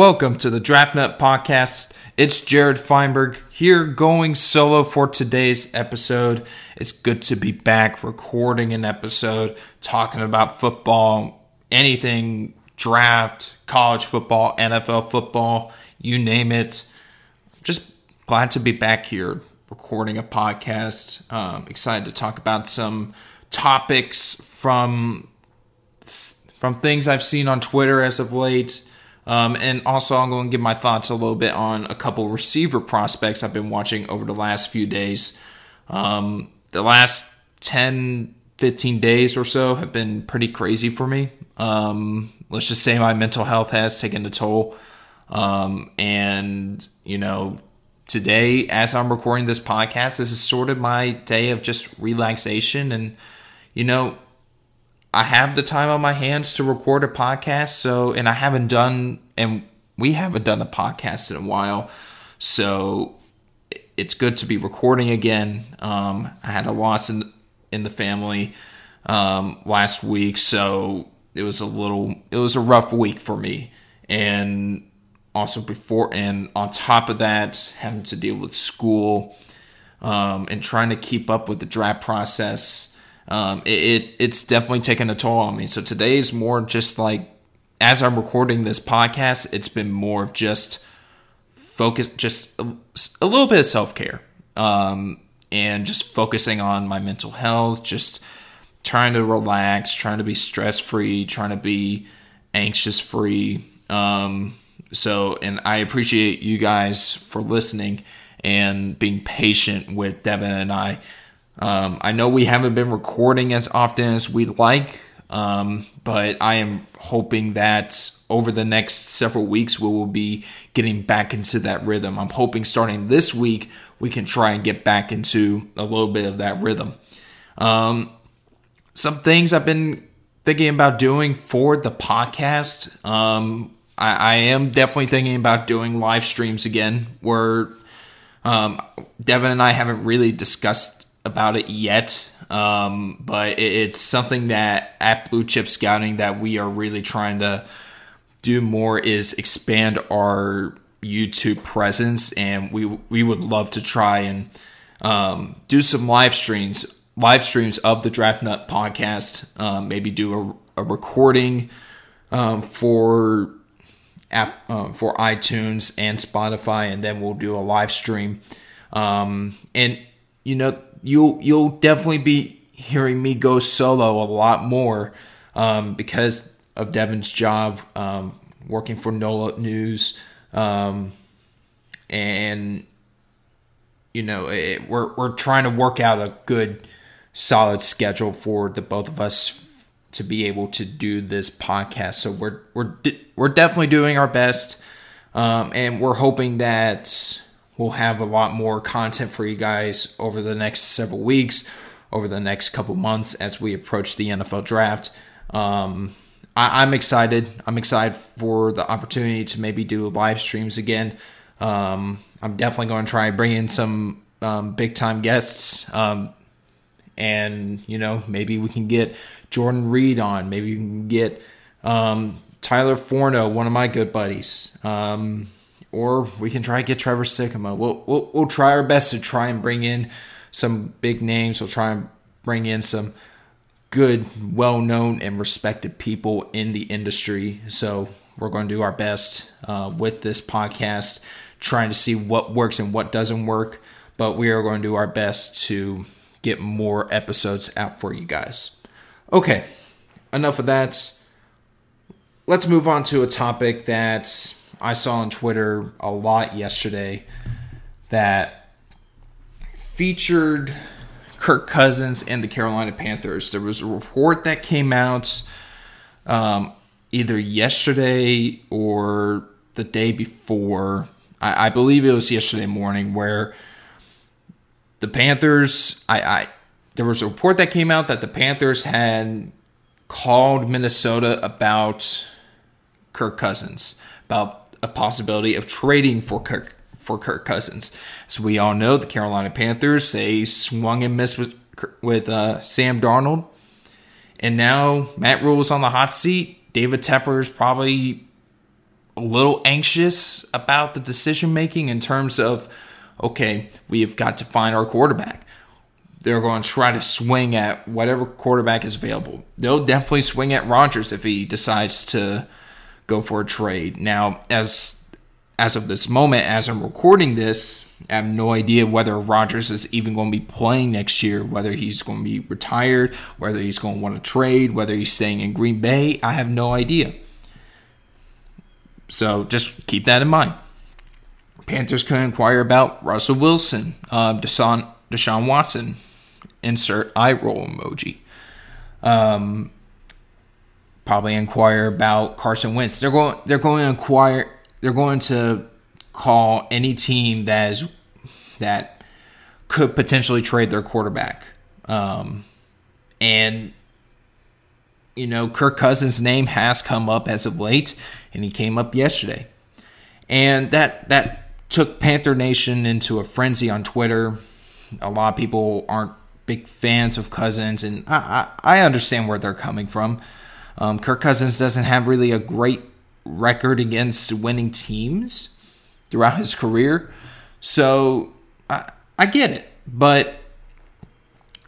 Welcome to the Draft Nut Podcast. It's Jared Feinberg here going solo for today's episode. It's good to be back recording an episode, talking about football, anything draft, college football, NFL football, you name it. Just glad to be back here recording a podcast. Um, excited to talk about some topics from from things I've seen on Twitter as of late. Um, and also, I'm going to give my thoughts a little bit on a couple receiver prospects I've been watching over the last few days. Um, the last 10, 15 days or so have been pretty crazy for me. Um, let's just say my mental health has taken a toll. Um, and, you know, today, as I'm recording this podcast, this is sort of my day of just relaxation. And, you know, I have the time on my hands to record a podcast. So, and I haven't done, and we haven't done a podcast in a while. So, it's good to be recording again. Um, I had a loss in in the family um, last week, so it was a little, it was a rough week for me, and also before, and on top of that, having to deal with school um, and trying to keep up with the draft process um, it, it it's definitely taken a toll on me. So today is more just like as I'm recording this podcast, it's been more of just focus, just a, a little bit of self care, um, and just focusing on my mental health, just trying to relax, trying to be stress free, trying to be anxious free. Um, so, and I appreciate you guys for listening and being patient with Devin and I. Um, I know we haven't been recording as often as we'd like, um, but I am hoping that over the next several weeks we will be getting back into that rhythm. I'm hoping starting this week we can try and get back into a little bit of that rhythm. Um, some things I've been thinking about doing for the podcast. Um, I, I, am definitely thinking about doing live streams again, where um, Devin and I haven't really discussed about it yet, um, but it, it's something that at Blue Chip Scouting that we are really trying to do more is expand our YouTube presence, and we we would love to try and um, do some live streams, live streams of the Draft Nut podcast. Um, maybe do a, a recording um, for app uh, for iTunes and Spotify, and then we'll do a live stream. Um, and you know you'll you'll definitely be hearing me go solo a lot more um, because of Devin's job um, working for NOLA News, um, and you know it, we're we're trying to work out a good, solid schedule for the both of us to be able to do this podcast. So we're we're we're definitely doing our best, um, and we're hoping that we'll have a lot more content for you guys over the next several weeks, over the next couple months as we approach the NFL draft. Um, I, am excited. I'm excited for the opportunity to maybe do live streams again. Um, I'm definitely going to try and bring in some um, big time guests. Um, and, you know, maybe we can get Jordan Reid on. Maybe we can get um, Tyler Forno, one of my good buddies. Um, or we can try to get Trevor Sikkema. We'll, we'll we'll try our best to try and bring in some big names. We'll try and bring in some good, well known, and respected people in the industry. So we're going to do our best uh, with this podcast, trying to see what works and what doesn't work. But we are going to do our best to get more episodes out for you guys. Okay, enough of that. Let's move on to a topic that's I saw on Twitter a lot yesterday that featured Kirk Cousins and the Carolina Panthers. There was a report that came out um, either yesterday or the day before. I, I, believe it was yesterday morning where the Panthers. I, I there was a report that came out that the Panthers had called Minnesota about Kirk Cousins about a possibility of trading for Kirk for Kirk Cousins. As we all know, the Carolina Panthers they swung and missed with with uh, Sam Darnold, and now Matt Rhule is on the hot seat. David Tepper is probably a little anxious about the decision making in terms of, okay, we have got to find our quarterback. They're going to try to swing at whatever quarterback is available. They'll definitely swing at Rodgers if he decides to go for a trade. Now, as as of this moment, as I'm recording this, I have no idea whether Rodgers is even going to be playing next year, whether he's going to be retired, whether he's going to want to trade, whether he's staying in Green Bay. I have no idea. So just keep that in mind. Panthers can inquire about Russell Wilson, uh, Deshaun, Deshaun Watson, insert eye roll emoji. Um, probably inquire about Carson Wentz. They're going. They're going to inquire. They're going to call any team that is that could potentially trade their quarterback. Um, and you know, Kirk Cousins' name has come up as of late, and he came up yesterday, and that that took Panther Nation into a frenzy on Twitter. A lot of people aren't big fans of Cousins, and I I, I understand where they're coming from. Um, Kirk Cousins doesn't have really a great record against winning teams throughout his career, so I, I get it. But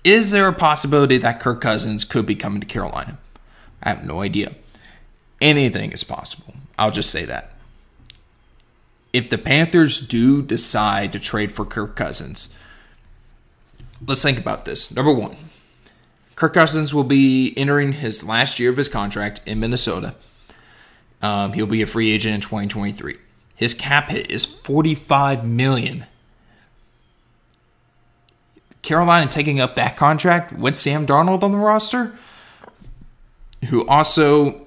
is there a possibility that Kirk Cousins could be coming to Carolina? I have no idea. Anything is possible. I'll just say that. If the Panthers do decide to trade for Kirk Cousins, let's think about this. Number one, Kirk Cousins will be entering his last year of his contract in Minnesota. Um, he'll be a free agent in 2023. His cap hit is 45 million. Carolina taking up that contract with Sam Darnold on the roster, who also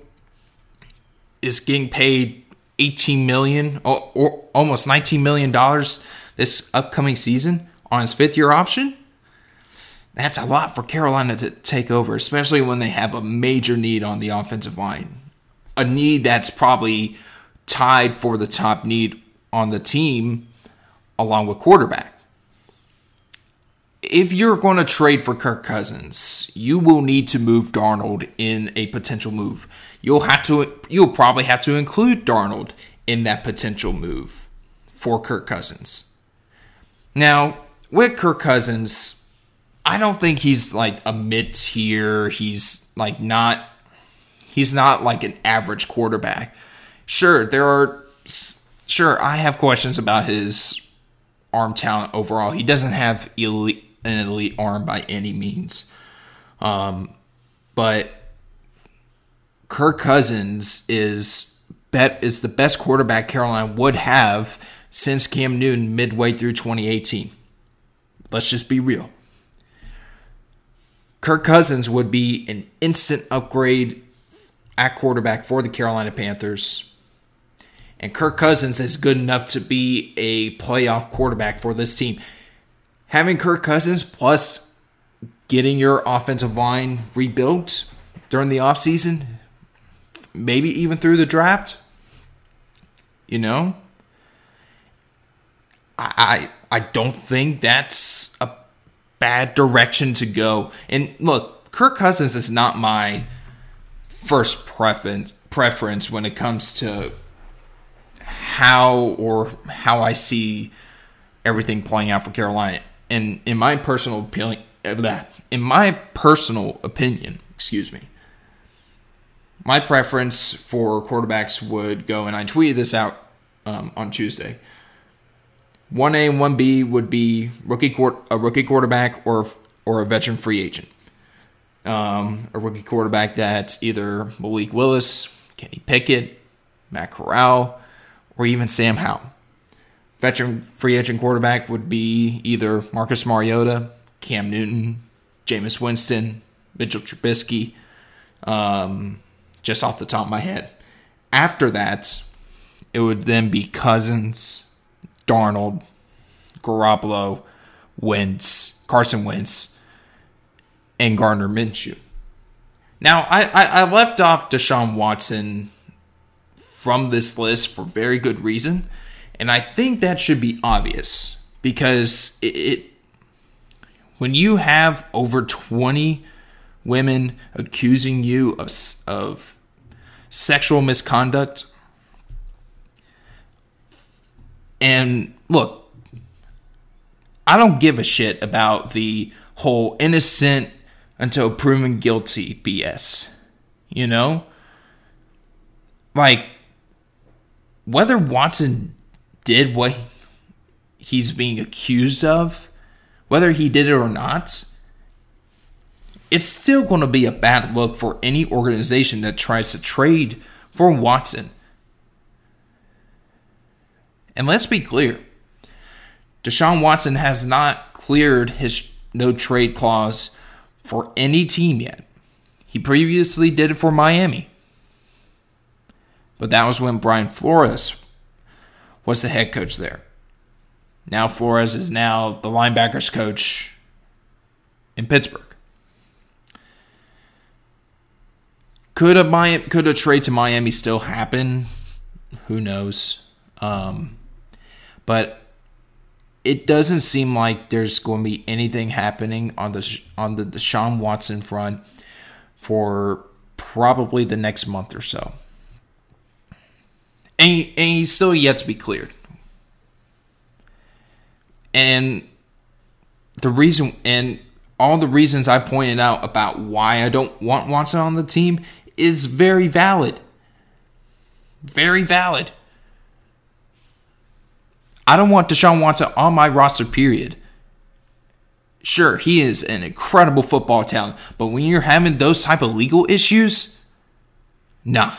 is getting paid 18 million or, or almost 19 million dollars this upcoming season on his fifth year option. That's a lot for Carolina to take over, especially when they have a major need on the offensive line. A need that's probably tied for the top need on the team along with quarterback. If you're going to trade for Kirk Cousins, you will need to move Darnold in a potential move. You'll have to you'll probably have to include Darnold in that potential move for Kirk Cousins. Now, with Kirk Cousins, I don't think he's like a mid tier. He's like not he's not like an average quarterback. Sure, there are sure I have questions about his arm talent overall. He doesn't have elite an elite arm by any means. Um, but Kirk Cousins is bet is the best quarterback Carolina would have since Cam Newton midway through 2018. Let's just be real. Kirk Cousins would be an instant upgrade at quarterback for the Carolina Panthers. And Kirk Cousins is good enough to be a playoff quarterback for this team having Kirk Cousins plus getting your offensive line rebuilt during the offseason, maybe even through the draft, you know, I, I I don't think that's a bad direction to go. And look, Kirk Cousins is not my first preference preference when it comes to how or how I see everything playing out for Carolina and in my personal opinion, in my personal opinion, excuse me, my preference for quarterbacks would go, and I tweeted this out um, on Tuesday. One A and one B would be rookie court, a rookie quarterback or or a veteran free agent. Um, a rookie quarterback that's either Malik Willis, Kenny Pickett, Matt Corral, or even Sam Howell veteran free agent quarterback would be either Marcus Mariota, Cam Newton, Jameis Winston, Mitchell Trubisky, um, just off the top of my head. After that, it would then be Cousins, Darnold, Garoppolo, Wentz, Carson Wentz, and Gardner Minshew. Now, I, I, I left off Deshaun Watson from this list for very good reason and I think that should be obvious because it, it when you have over 20 women accusing you of, of sexual misconduct, And look, I don't give a shit about the whole innocent until proven guilty BS. You know? Like, whether Watson did what he's being accused of, whether he did it or not, it's still going to be a bad look for any organization that tries to trade for Watson. And let's be clear Deshaun Watson has not cleared his no trade clause for any team yet. He previously did it for Miami. But that was when Brian Flores was the head coach there. Now Flores is now the linebackers coach in Pittsburgh. Could a could a trade to Miami still happen? Who knows? Um, but it doesn't seem like there's going to be anything happening on the on the Deshaun Watson front for probably the next month or so. And, he, and he's still yet to be cleared. And the reason and all the reasons I pointed out about why I don't want Watson on the team is very valid. Very valid. I don't want Deshaun Watson on my roster, period. Sure, he is an incredible football talent, but when you're having those type of legal issues, nah,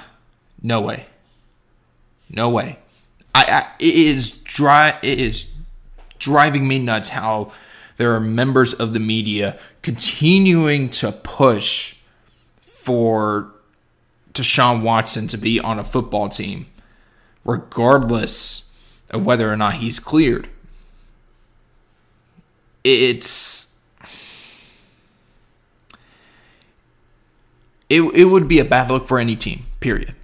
no way, no way. I, I it is dry. It is driving me nuts how there are members of the media continuing to push for Deshaun Watson to be on a football team, regardless of whether or not he's cleared. It's it, it would be a bad look for any team, period.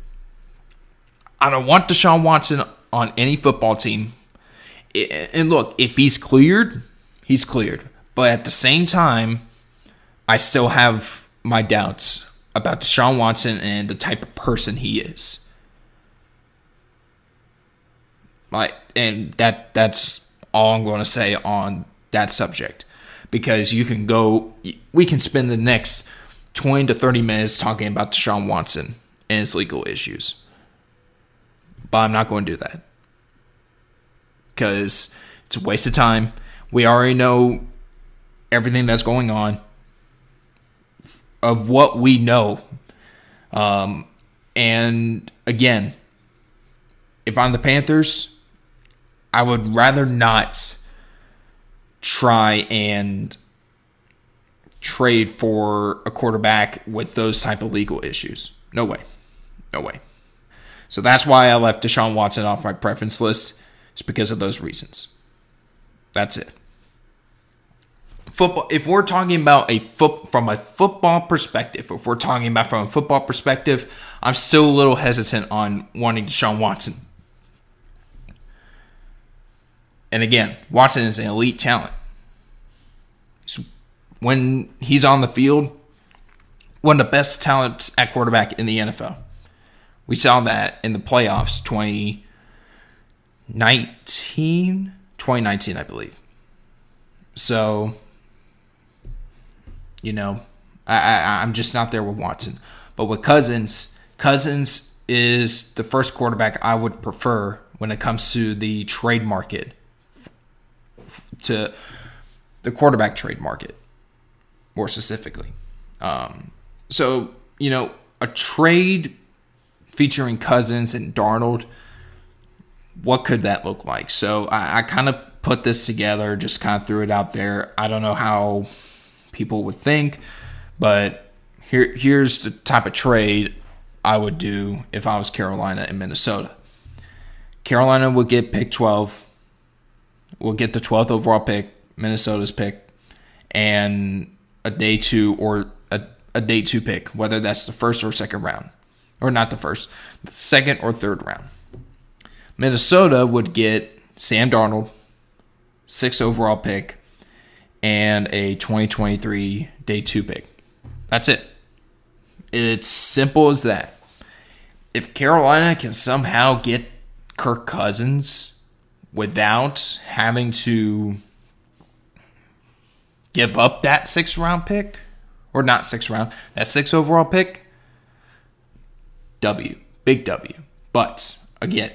I don't want Deshaun Watson on any football team. And look, if he's cleared, he's cleared. But at the same time, I still have my doubts about Deshaun Watson and the type of person he is. Like, and that that's all I'm going to say on that subject because you can go, we can spend the next 20 to 30 minutes talking about Deshaun Watson and his legal issues. But I'm not going to do that because it's a waste of time. We already know everything that's going on of what we know. Um, and again, if I'm the Panthers, I would rather not try and trade for a quarterback with those type of legal issues. No way. No way. So that's why I left Deshaun Watson off my preference list. It's because of those reasons. That's it football if we're talking about a foot from a football perspective if we're talking about from a football perspective i'm still a little hesitant on wanting deshaun watson and again watson is an elite talent. When he's on the field one of the best talents at quarterback in the nfl we saw that in the playoffs 2019 2019 i believe. So you know, I, I I'm just not there with Watson. But with Cousins, Cousins is the first quarterback I would prefer when it comes to the trade market, to the quarterback trade market, more specifically. Um, so you know, a trade featuring Cousins and Darnold, what could that look like? So I, I kind of put this together, just kind of threw it out there. I don't know how people would think. But here, here's the type of trade I would do if I was Carolina and Minnesota. Carolina would get pick 12. We'll get the 12th overall pick, Minnesota's pick, and a day two or a, a day two pick, whether that's the first or second round. Or not the first, the second or third round. Minnesota would get Sam Darnold, sixth overall pick, and a 2023 day two pick. That's it. It's simple as that. If Carolina can somehow get Kirk Cousins without having to give up that sixth round pick, or not sixth round, that six overall pick, W. Big W. But again,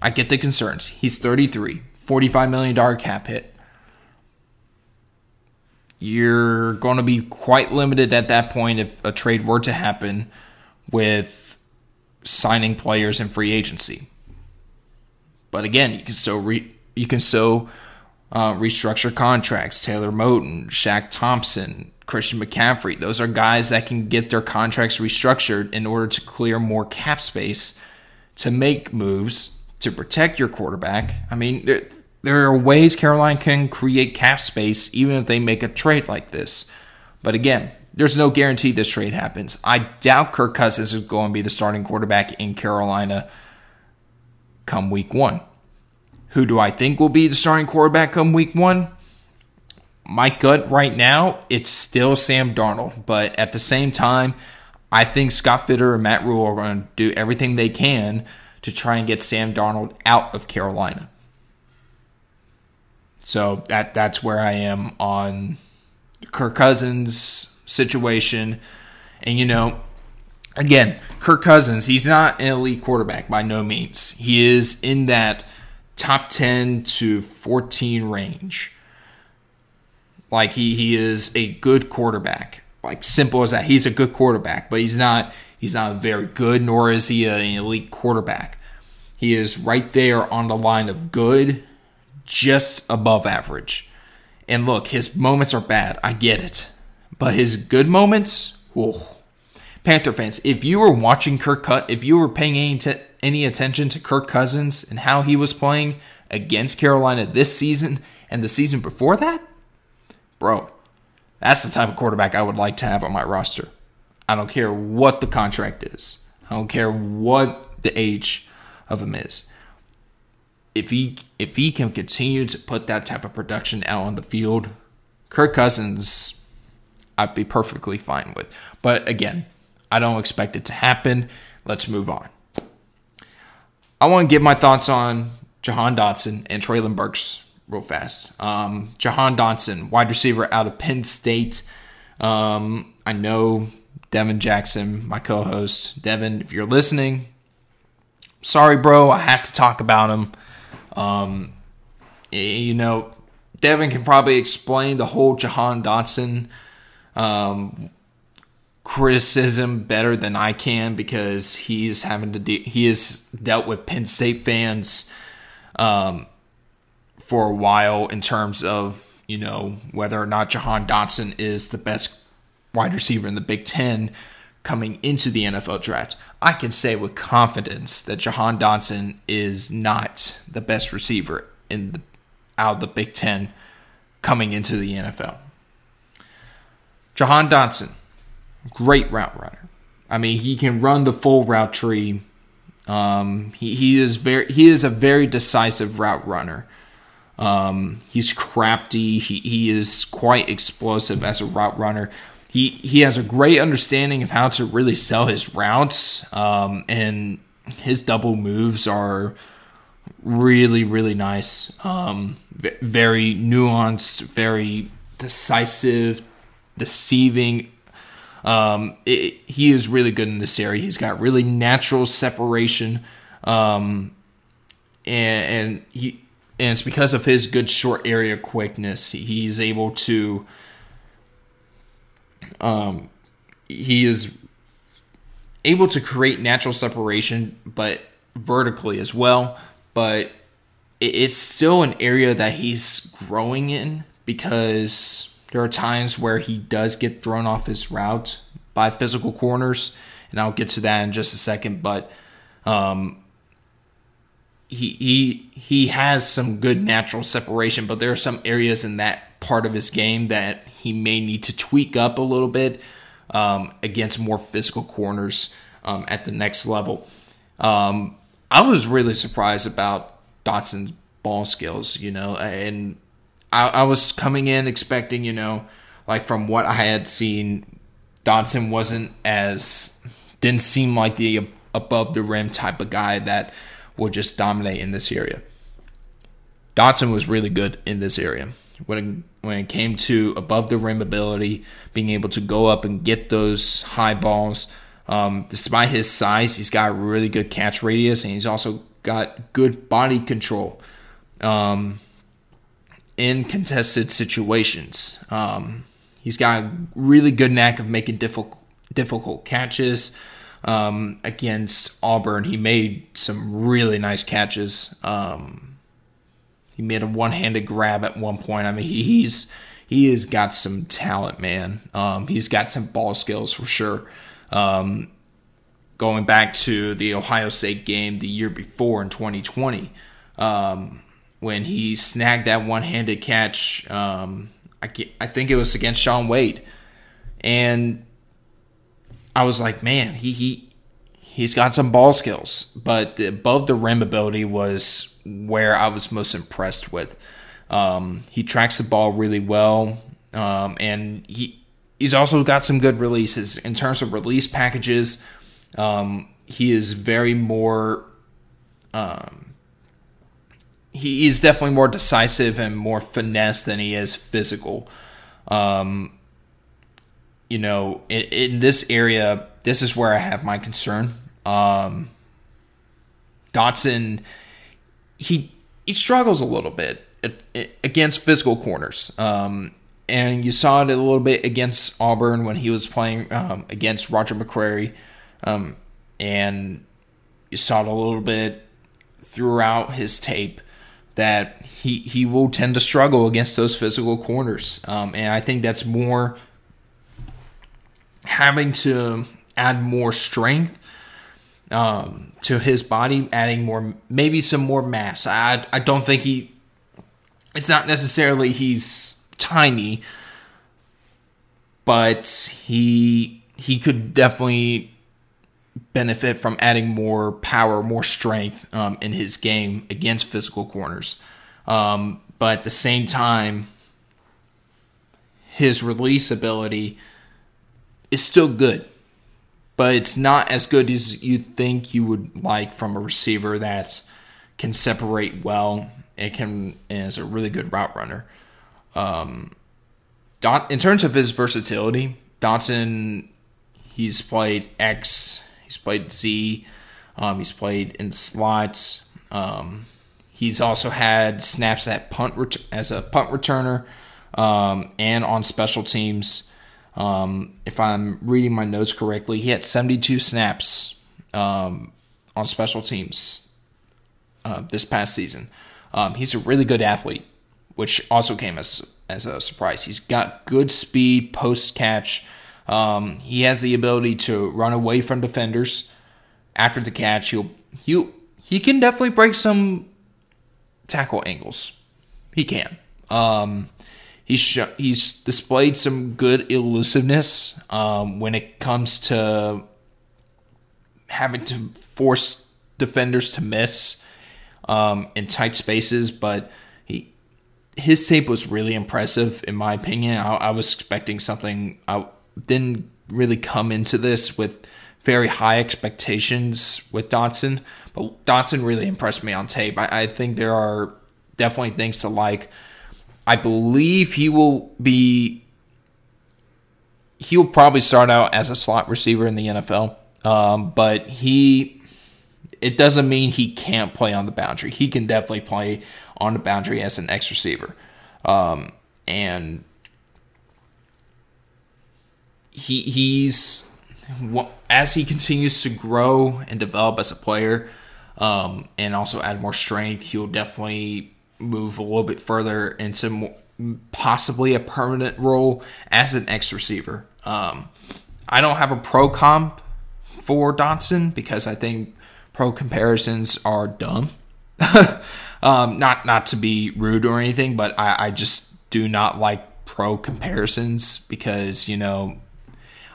I get the concerns. He's 33, $45 million cap hit. You're going to be quite limited at that point if a trade were to happen with signing players in free agency. But again, you can still re- you can still uh, restructure contracts. Taylor Moton, Shaq Thompson, Christian McCaffrey. Those are guys that can get their contracts restructured in order to clear more cap space to make moves to protect your quarterback. I mean, there, there are ways Carolina can create cap space even if they make a trade like this. But again, there's no guarantee this trade happens. I doubt Kirk Cousins is going to be the starting quarterback in Carolina come week one. Who do I think will be the starting quarterback come week one? My gut right now, it's still Sam Darnold. But at the same time, I think Scott Fitterer and Matt Rhule are going to do everything they can to try and get Sam Darnold out of Carolina. So that that's where I am on Kirk Cousins situation. And you know, again, Kirk Cousins, he's not an elite quarterback by no means. He is in that top 10 to 14 range. Like he he is a good quarterback. Like simple as that. He's a good quarterback, but he's not he's not very good nor is he an elite quarterback. He is right there on the line of good, just above average. And look, his moments are bad. I get it. But his good moments, whoa. Panther fans, if you were watching Kirk Cut, if you were paying any, t- any attention to Kirk Cousins and how he was playing against Carolina this season and the season before that, bro, that's the type of quarterback I would like to have on my roster. I don't care what the contract is. I don't care what the age of him is. If he if he can continue to put that type of production out on the field, Kirk Cousins I'd be perfectly fine with. But again, I don't expect it to happen. Let's move on. I want to give my thoughts on Jahan Dotson and Treylon Burks real fast. Um, Jahan Dotson, wide receiver out of Penn State. Um, I know Devin Jackson, my co host. Devin, if you're listening, sorry, bro. I have to talk about him. Um, you know, Devin can probably explain the whole Jahan Dotson um, criticism better than I can because he's having to de- he has dealt with Penn State fans um, for a while in terms of you know whether or not Jahan Dotson is the best wide receiver in the Big Ten coming into the NFL draft. I can say with confidence that Jahan Dotson is not the best receiver in the out of the Big Ten coming into the NFL. Jahan Dotson, great route runner. I mean, he can run the full route tree. Um, he, he is very he is a very decisive route runner. Um, he's crafty. He, he is quite explosive as a route runner. He he has a great understanding of how to really sell his routes. Um, and his double moves are really really nice. Um, very nuanced, very decisive, deceiving. Um, it, he is really good in this area. He's got really natural separation, um, and, and he and it's because of his good short area quickness. He's able to. Um, he is able to create natural separation, but vertically as well. But it's still an area that he's growing in because there are times where he does get thrown off his route by physical corners, and I'll get to that in just a second. But um, he he he has some good natural separation, but there are some areas in that part of his game that he may need to tweak up a little bit um, against more physical corners um, at the next level. Um, I was really surprised about Dotson's ball skills, you know, and I, I was coming in expecting, you know, like from what I had seen, Dotson wasn't as didn't seem like the above the rim type of guy that would just dominate in this area. Dotson was really good in this area when it, when it came to above the rim ability, being able to go up and get those high balls. Um, despite his size, he's got really good catch radius, and he's also got good body control um, in contested situations. Um, he's got a really good knack of making difficult difficult catches. Um, against Auburn, he made some really nice catches. Um, he made a one-handed grab at one point. I mean, he, he's he has got some talent, man. Um, he's got some ball skills for sure. Um, going back to the Ohio State game the year before in 2020, um, when he snagged that one-handed catch, um, I, I think it was against Shaun Wade, and I was like, man, he he he's got some ball skills, but above the rim ability was where I was most impressed with. Um, he tracks the ball really well, um, and he he's also got some good releases in terms of release packages. Um, he is very more. Um, he is definitely more decisive and more finesse than he is physical. Um, you know, in, in, this area, this is where I have my concern. Um, Dotson, he he struggles a little bit against physical corners. Um, and you saw it a little bit against Auburn when he was playing um, against Roger McCreary. Um, and you saw it a little bit throughout his tape that he he will tend to struggle against those physical corners. Um, and I think that's more having to add more strength um, to his body, adding more, maybe some more mass. I, I don't think he, it's not necessarily he's tiny, but he, he could definitely benefit from adding more power, more strength um, in his game against physical corners. Um, but at the same time, his release ability is still good but it's not as good as you think you would like from a receiver that can separate well and can and is a really good route runner. Um, Dot, in terms of his versatility, Dotson, he's played X, he's played Z, um, he's played in slots. Um, he's also had snaps at punt ret- as a punt returner um, and on special teams. Um, if I'm reading my notes correctly, he had 72 snaps um, on special teams uh, this past season. Um, he's a really good athlete, which also came as as a surprise. He's got good speed post catch. Um, he has the ability to run away from defenders after the catch. He'll he he can definitely break some tackle angles. He can. Um, He's sh- he's displayed some good elusiveness um, when it comes to having to force defenders to miss um, in tight spaces, but he his tape was really impressive in my opinion. I, I was expecting something. I didn't really come into this with very high expectations with Dotson, but Dotson really impressed me on tape. I, I think there are definitely things to like. I believe he will be. He'll probably start out as a slot receiver in the NFL, um, but he. It doesn't mean he can't play on the boundary. He can definitely play on the boundary as an X receiver, um, and he he's as he continues to grow and develop as a player, um, and also add more strength, he'll definitely move a little bit further into more, possibly a permanent role as an X receiver. Um, I don't have a pro comp for Dotson because I think pro comparisons are dumb. um, not not to be rude or anything, but I, I just do not like pro comparisons because you know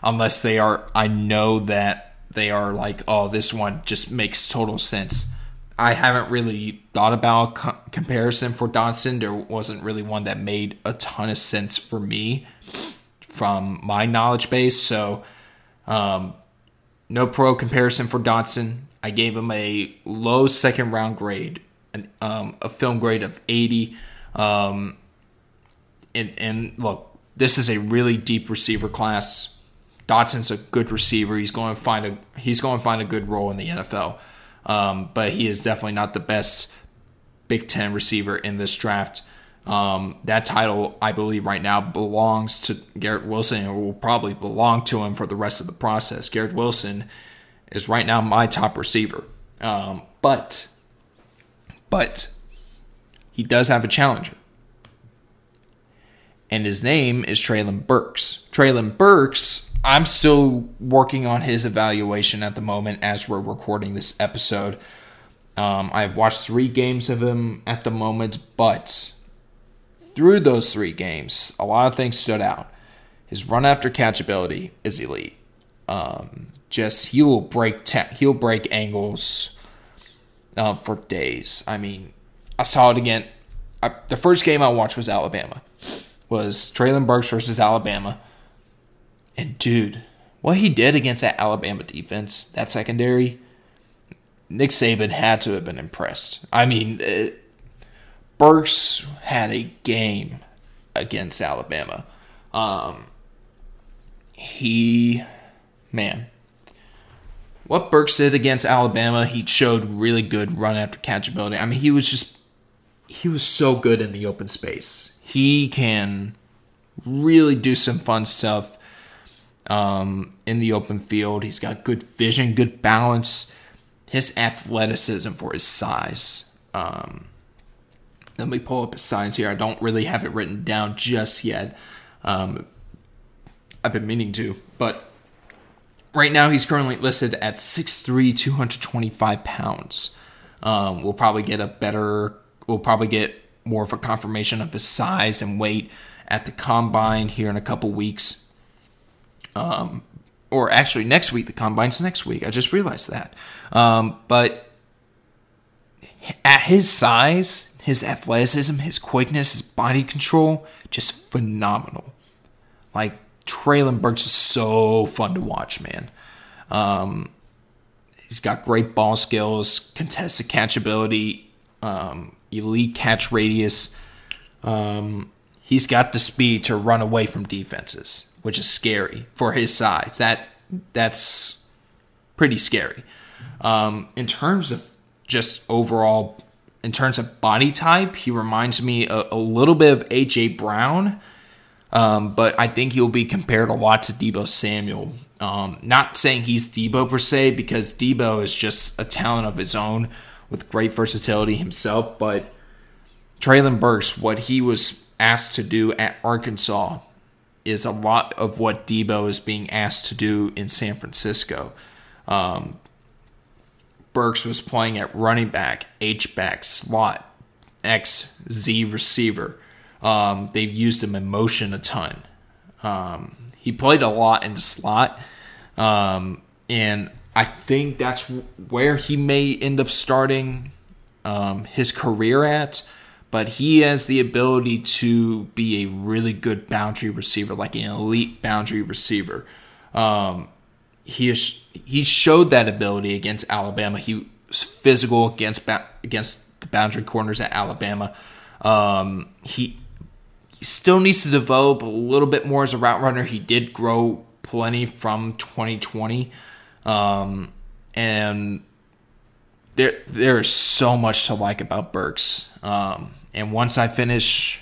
unless they are I know that they are like oh this one just makes total sense I haven't really thought about co- comparison for Dotson. There wasn't really one that made a ton of sense for me from my knowledge base. So, um, no pro comparison for Dotson. I gave him a low second round grade an, um, a film grade of 80. Um, and, and look, this is a really deep receiver class. Dotson's a good receiver. He's going to find a he's going to find a good role in the NFL. Um, but he is definitely not the best Big Ten receiver in this draft. Um, that title, I believe, right now belongs to Garrett Wilson and will probably belong to him for the rest of the process. Garrett Wilson is right now my top receiver. Um, but, but, he does have a challenger. And his name is Treylon Burks. Treylon Burks, I'm still working on his evaluation at the moment as we're recording this episode. Um, I've watched three games of him at the moment, but through those three games, a lot of things stood out. His run after catch ability is elite. Um, just he will break he'll break angles uh, for days. I mean, I saw it again. I, the first game I watched was Alabama. Was Treylon Burks versus Alabama, and dude, what he did against that Alabama defense, that secondary, Nick Saban had to have been impressed. I mean, it, Burks had a game against Alabama. Um, he, man, what Burks did against Alabama, he showed really good run after catch ability. I mean, he was just, he was so good in the open space. He can really do some fun stuff um, in the open field. He's got good vision, good balance, his athleticism for his size. Um, let me pull up his signs here. I don't really have it written down just yet. Um, I've been meaning to, but right now he's currently listed at 6'3", 225 pounds. Um, we'll probably get a better, we'll probably get more of a confirmation of his size and weight at the combine here in a couple weeks. Um, or actually next week, the combine's next week. I just realized that. Um, but at his size, his athleticism, his quickness, his body control, just phenomenal. Like Treylon Burks is so fun to watch, man. Um, he's got great ball skills, contested catch ability, um, elite catch radius. Um, he's got the speed to run away from defenses, which is scary for his size. That that's pretty scary. Um, in terms of just overall in terms of body type, he reminds me a, a little bit of AJ Brown, um, but I think he'll be compared a lot to Deebo Samuel. Um, not saying he's Deebo per se, because Deebo is just a talent of his own with great versatility himself. But Treylon Burks, what he was asked to do at Arkansas, is a lot of what Deebo is being asked to do in San Francisco. Um, Burks was playing at running back, H back, slot, X, Z receiver. Um, they've used him in motion a ton. Um, he played a lot in the slot, um, and I think that's where he may end up starting um, his career at. But he has the ability to be a really good boundary receiver, like an elite boundary receiver. Um, he is, he showed that ability against Alabama. He was physical against against the boundary corners at Alabama. Um, he, he still needs to develop a little bit more as a route runner. He did grow plenty from 2020, um, and there there is so much to like about Burks. Um, and once I finish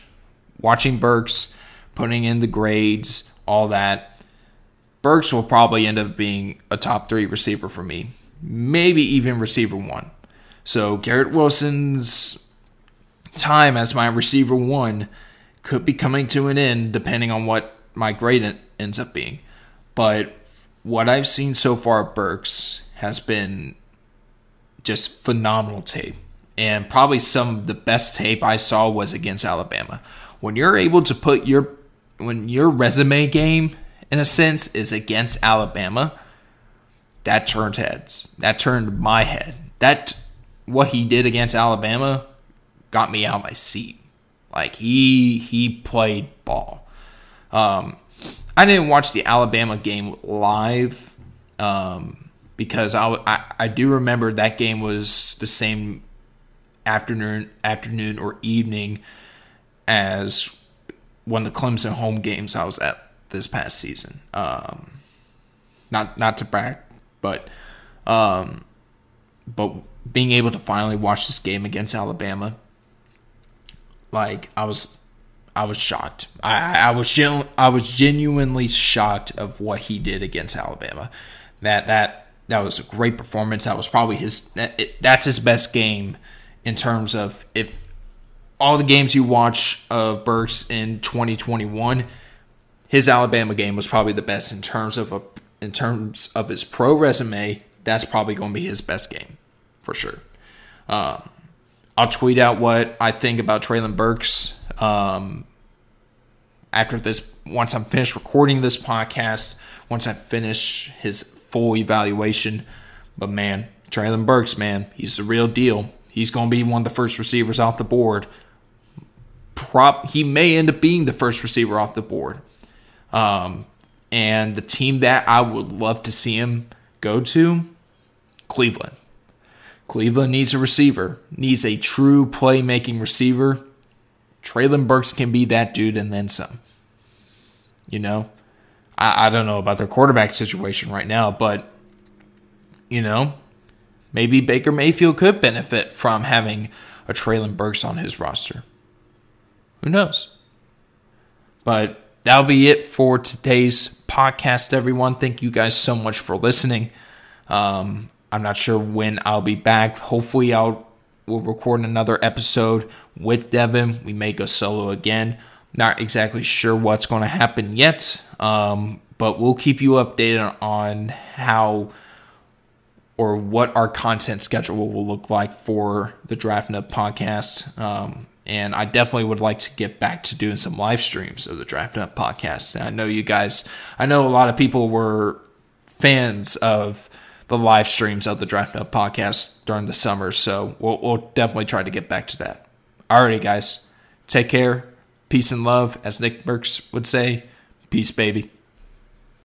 watching Burks, putting in the grades, all that, Burks will probably end up being a top three receiver for me, maybe even receiver one. So Garrett Wilson's time as my receiver one could be coming to an end depending on what my grade ends up being. But what I've seen so far at Burks has been just phenomenal tape. And probably some of the best tape I saw was against Alabama. When you're able to put your when your resume game in a sense, is against Alabama, that turned heads. That turned my head. That what he did against Alabama got me out of my seat. Like he he played ball. Um, I didn't watch the Alabama game live um, because I, I, I do remember that game was the same afternoon, afternoon or evening as one of the Clemson home games I was at this past season. Um, not not to brag, but um, but being able to finally watch this game against Alabama, like I was, I was shocked. I, I was genu- I was genuinely shocked of what he did against Alabama. That that that was a great performance. That was probably his. That's his best game in terms of if all the games you watch of Burks in 2021, his Alabama game was probably the best in terms of a in terms of his pro resume. That's probably going to be his best game for sure. Um, I'll tweet out what I think about Treylon Burks um, after this. Once I'm finished recording this podcast, once I finish his full evaluation. But man, Treylon Burks, man, he's the real deal. He's going to be one of the first receivers off the board. Prop, he may end up being the first receiver off the board. Um, and the team that I would love to see him go to, Cleveland. Cleveland needs a receiver, needs a true playmaking receiver. Treylon Burks can be that dude and then some. You know, I, I don't know about their quarterback situation right now, but, you know, maybe Baker Mayfield could benefit from having a Treylon Burks on his roster. Who knows? But that'll be it for today's podcast, everyone. Thank you guys so much for listening. Um, I'm not sure when I'll be back. Hopefully, I'll we'll record another episode with Devin. We may go solo again. Not exactly sure what's going to happen yet, um, but we'll keep you updated on how or what our content schedule will look like for the Draft Nut podcast. Um, and I definitely would like to get back to doing some live streams of the Draft Nut podcast. And I know you guys, I know a lot of people were fans of the live streams of the Draft Nut podcast during the summer, so we'll, we'll definitely try to get back to that. Alrighty, guys, take care, peace and love, as Nick Burks would say. Peace, baby.